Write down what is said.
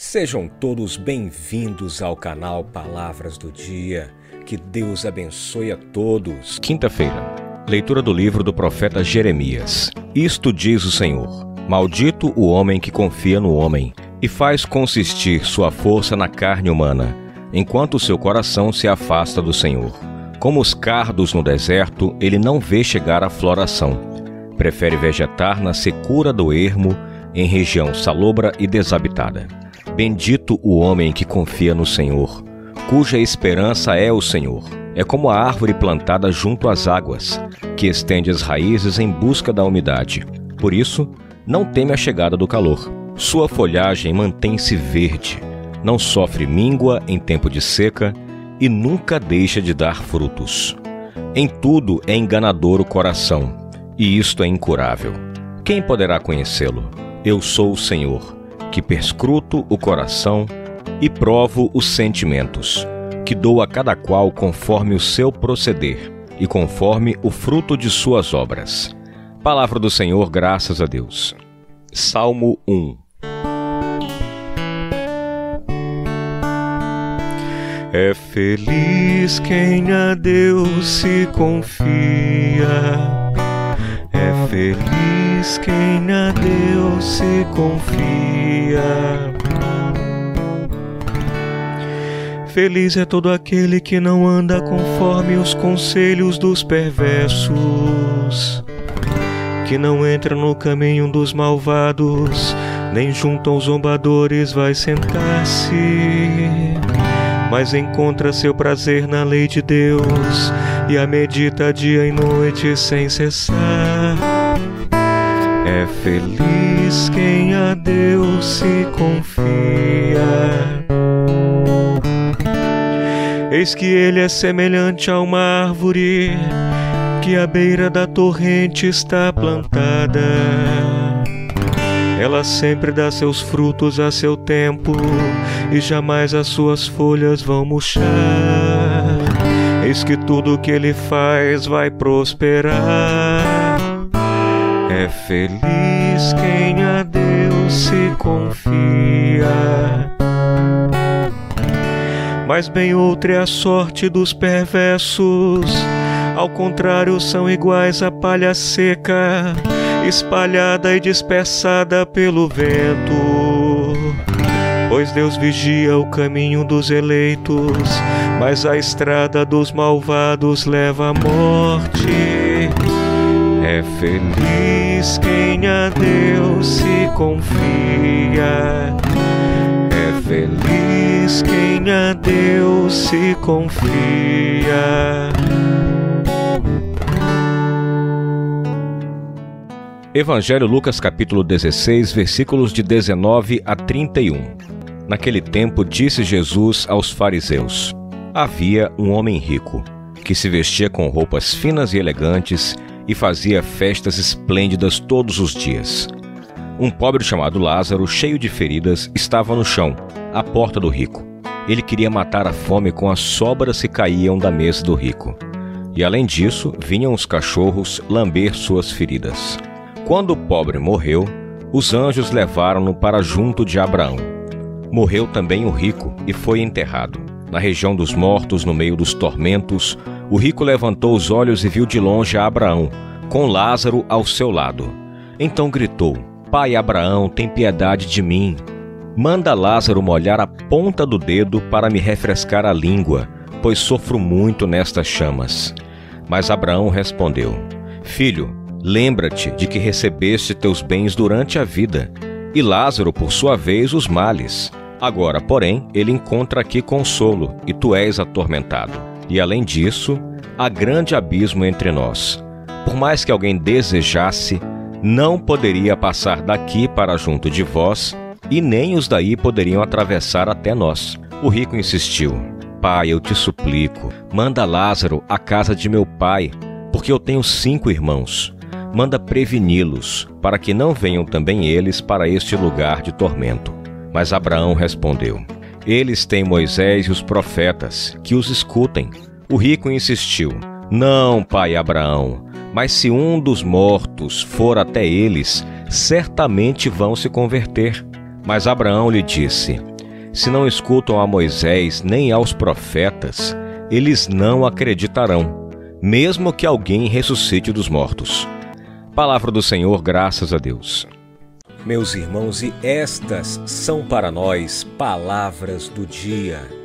Sejam todos bem-vindos ao canal Palavras do Dia. Que Deus abençoe a todos. Quinta-feira, leitura do livro do profeta Jeremias. Isto diz o Senhor: Maldito o homem que confia no homem e faz consistir sua força na carne humana, enquanto seu coração se afasta do Senhor. Como os cardos no deserto, ele não vê chegar a floração. Prefere vegetar na secura do ermo, em região salobra e desabitada. Bendito o homem que confia no Senhor, cuja esperança é o Senhor. É como a árvore plantada junto às águas, que estende as raízes em busca da umidade. Por isso, não teme a chegada do calor. Sua folhagem mantém-se verde, não sofre míngua em tempo de seca e nunca deixa de dar frutos. Em tudo é enganador o coração, e isto é incurável. Quem poderá conhecê-lo? Eu sou o Senhor que perscruto o coração e provo os sentimentos, que dou a cada qual conforme o seu proceder e conforme o fruto de suas obras. Palavra do Senhor, graças a Deus. Salmo 1 É feliz quem a Deus se confia. É feliz quem a Deus se confia. Feliz é todo aquele que não anda conforme os conselhos dos perversos, que não entra no caminho dos malvados, nem junto aos zombadores vai sentar-se, mas encontra seu prazer na lei de Deus e a medita dia e noite sem cessar. É feliz quem a Deus se confia. Eis que ele é semelhante a uma árvore que à beira da torrente está plantada. Ela sempre dá seus frutos a seu tempo e jamais as suas folhas vão murchar. Eis que tudo que ele faz vai prosperar. É feliz quem a Deus se confia. Mas bem outra é a sorte dos perversos. Ao contrário, são iguais à palha seca, espalhada e dispersada pelo vento. Pois Deus vigia o caminho dos eleitos, mas a estrada dos malvados leva à morte. É feliz quem a Deus se confia. É feliz quem a Deus se confia. Evangelho Lucas capítulo 16, versículos de 19 a 31. Naquele tempo disse Jesus aos fariseus: Havia um homem rico, que se vestia com roupas finas e elegantes e fazia festas esplêndidas todos os dias. Um pobre chamado Lázaro, cheio de feridas, estava no chão, à porta do rico. Ele queria matar a fome com as sobras que caíam da mesa do rico. E além disso, vinham os cachorros lamber suas feridas. Quando o pobre morreu, os anjos levaram-no para junto de Abraão. Morreu também o rico e foi enterrado. Na região dos mortos, no meio dos tormentos, o rico levantou os olhos e viu de longe a Abraão, com Lázaro ao seu lado. Então gritou: Pai Abraão, tem piedade de mim. Manda Lázaro molhar a ponta do dedo para me refrescar a língua, pois sofro muito nestas chamas. Mas Abraão respondeu: Filho, lembra-te de que recebeste teus bens durante a vida, e Lázaro, por sua vez, os males. Agora, porém, ele encontra aqui consolo, e tu és atormentado. E além disso, há grande abismo entre nós. Por mais que alguém desejasse, não poderia passar daqui para junto de vós, e nem os daí poderiam atravessar até nós. O rico insistiu: Pai, eu te suplico, manda Lázaro à casa de meu pai, porque eu tenho cinco irmãos. Manda preveni-los, para que não venham também eles para este lugar de tormento. Mas Abraão respondeu: Eles têm Moisés e os profetas, que os escutem. O rico insistiu: Não, pai Abraão, mas se um dos mortos for até eles, certamente vão se converter. Mas Abraão lhe disse: Se não escutam a Moisés nem aos profetas, eles não acreditarão, mesmo que alguém ressuscite dos mortos. Palavra do Senhor, graças a Deus. Meus irmãos, e estas são para nós palavras do dia.